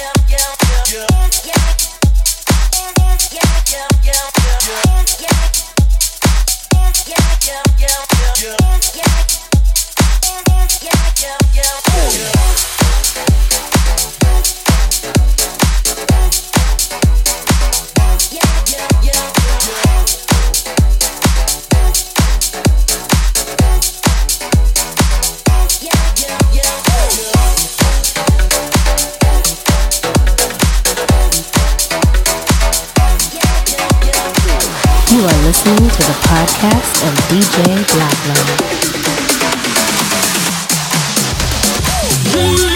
to lend hand to the podcast pain I've ever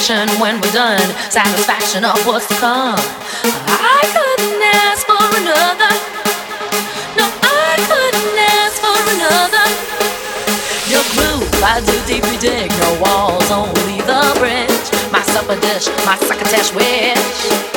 satisfaction when we're done, satisfaction of what's to come. I couldn't ask for another. No, I couldn't ask for another. Your groove, I do deeply dig. No walls, only the bridge. My supper dish, my succotash wish.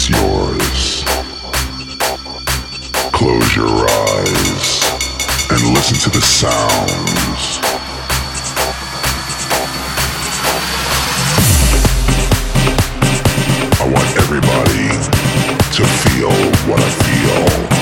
It's yours. Close your eyes and listen to the sounds. I want everybody to feel what I feel.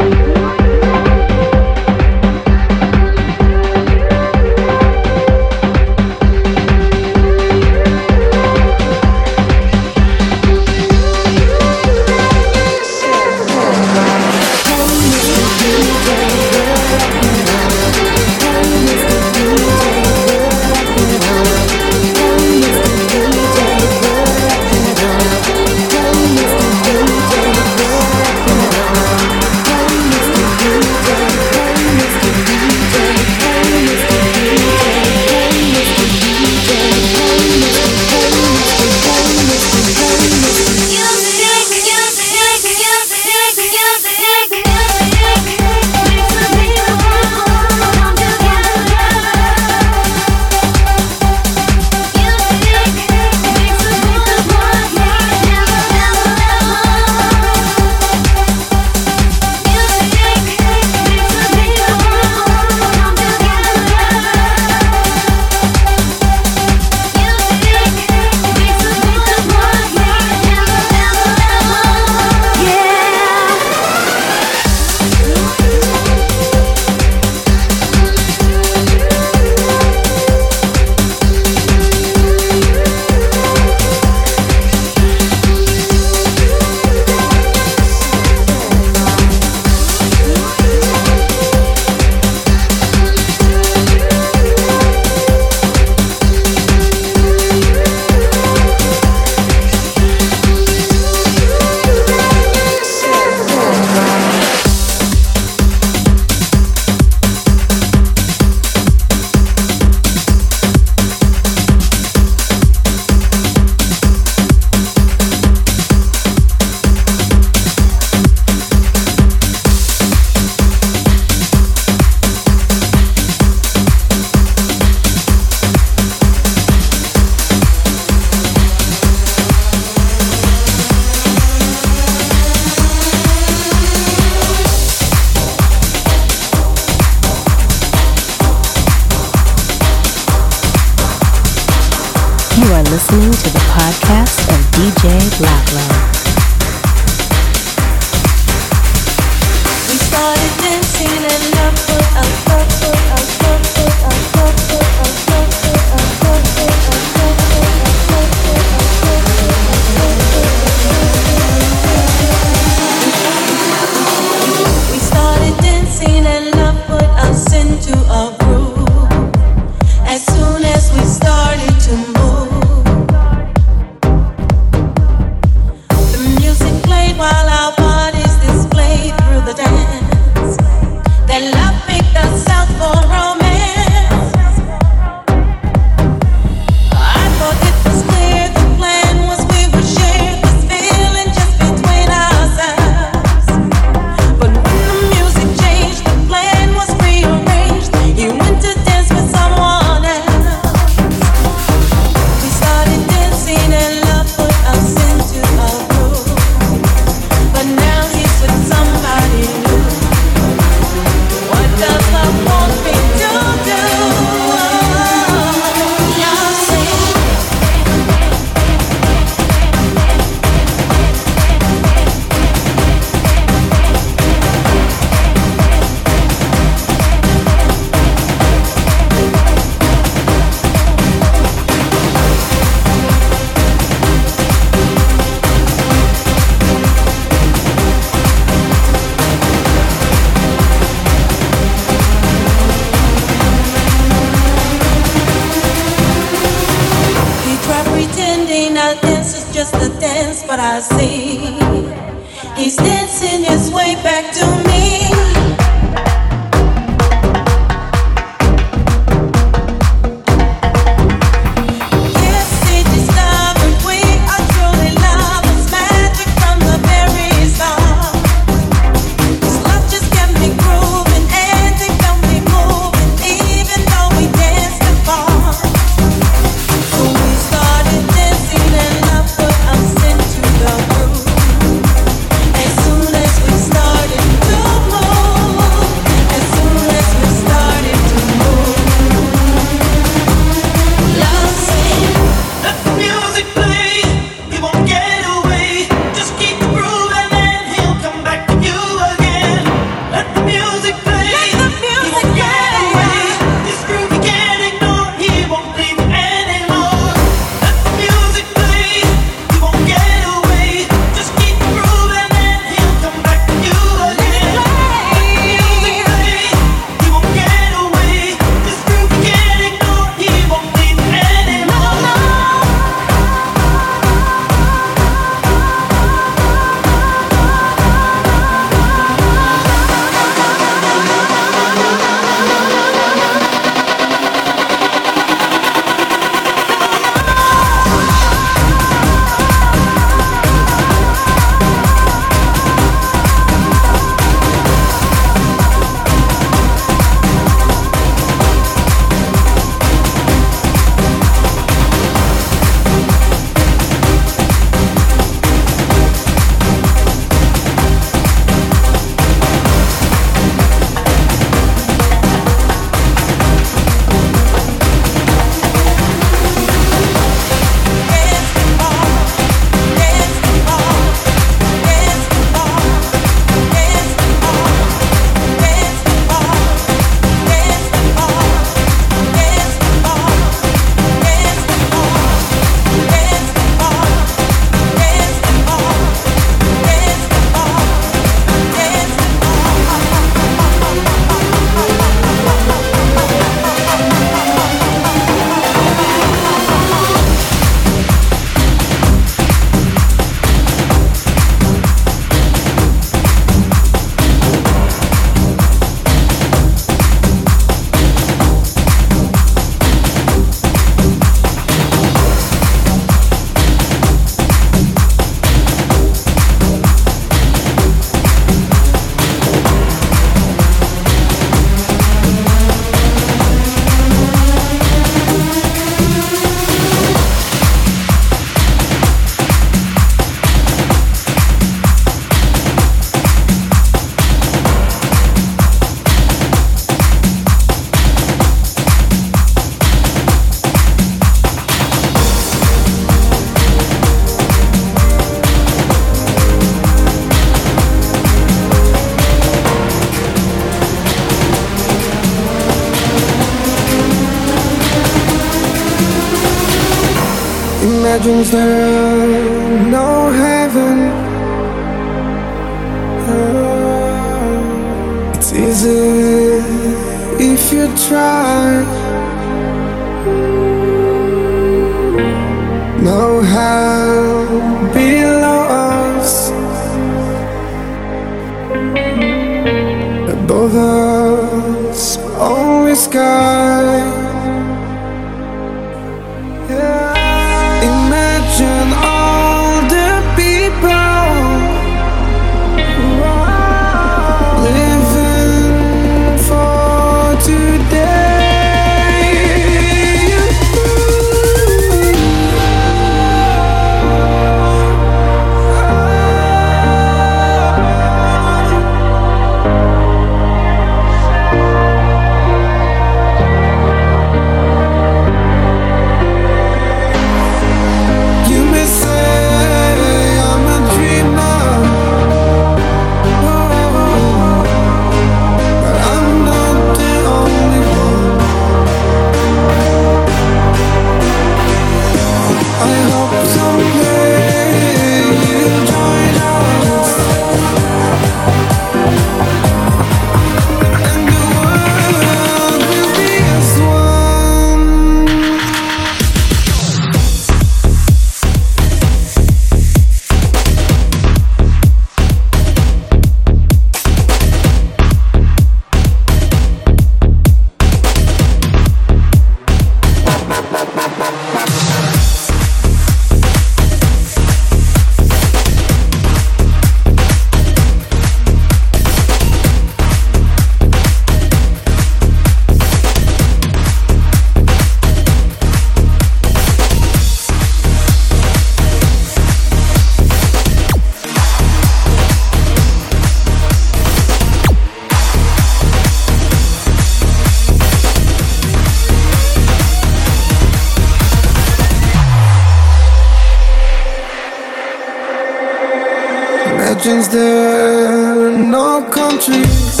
There no countries.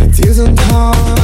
It isn't hard